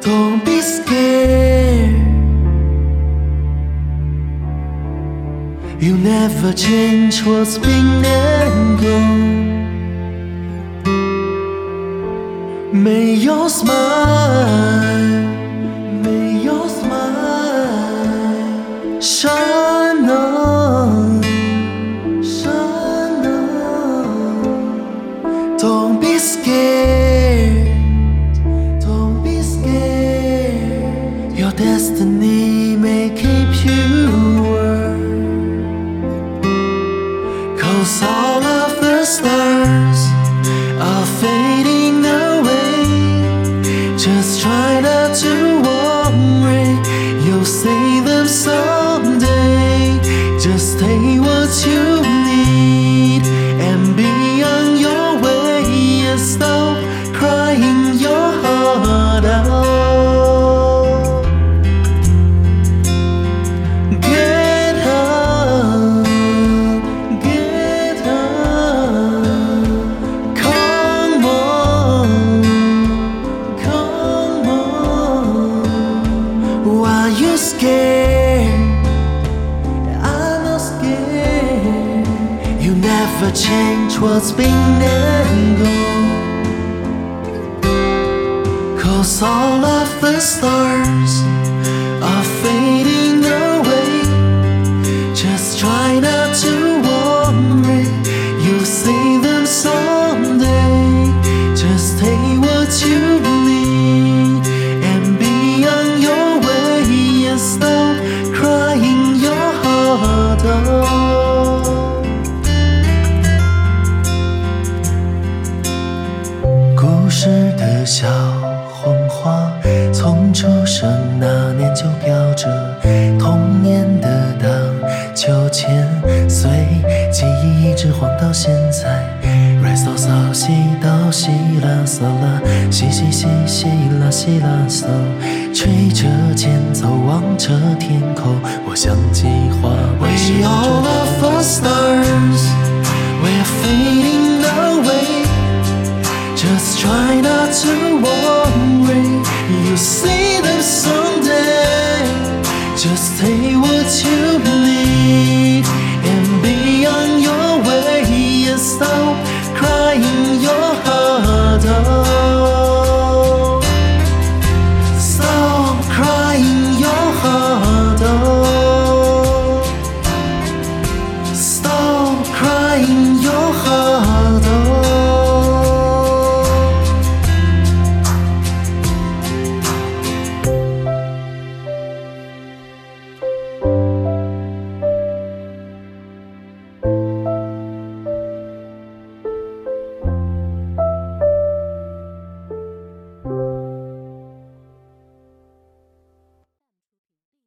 Don't be scared. You never change what's been and gone. May your smile, may your smile shine. Scared, don't be scared. Your destiny may keep you warm. Cause all of the stars never change what's been and 红花，从出生那年就飘着童年的荡秋千，随记忆一直晃到现在。瑞嗦嗦西哆西啦嗦啦，西西西西啦西啦嗦，吹着前奏望着天空，我像计划为时 We all of us stars, we're fading away. Just try not to worry. See them someday. Just take what you need and be on your way stop crying your heart out. Stop crying your heart out. Stop crying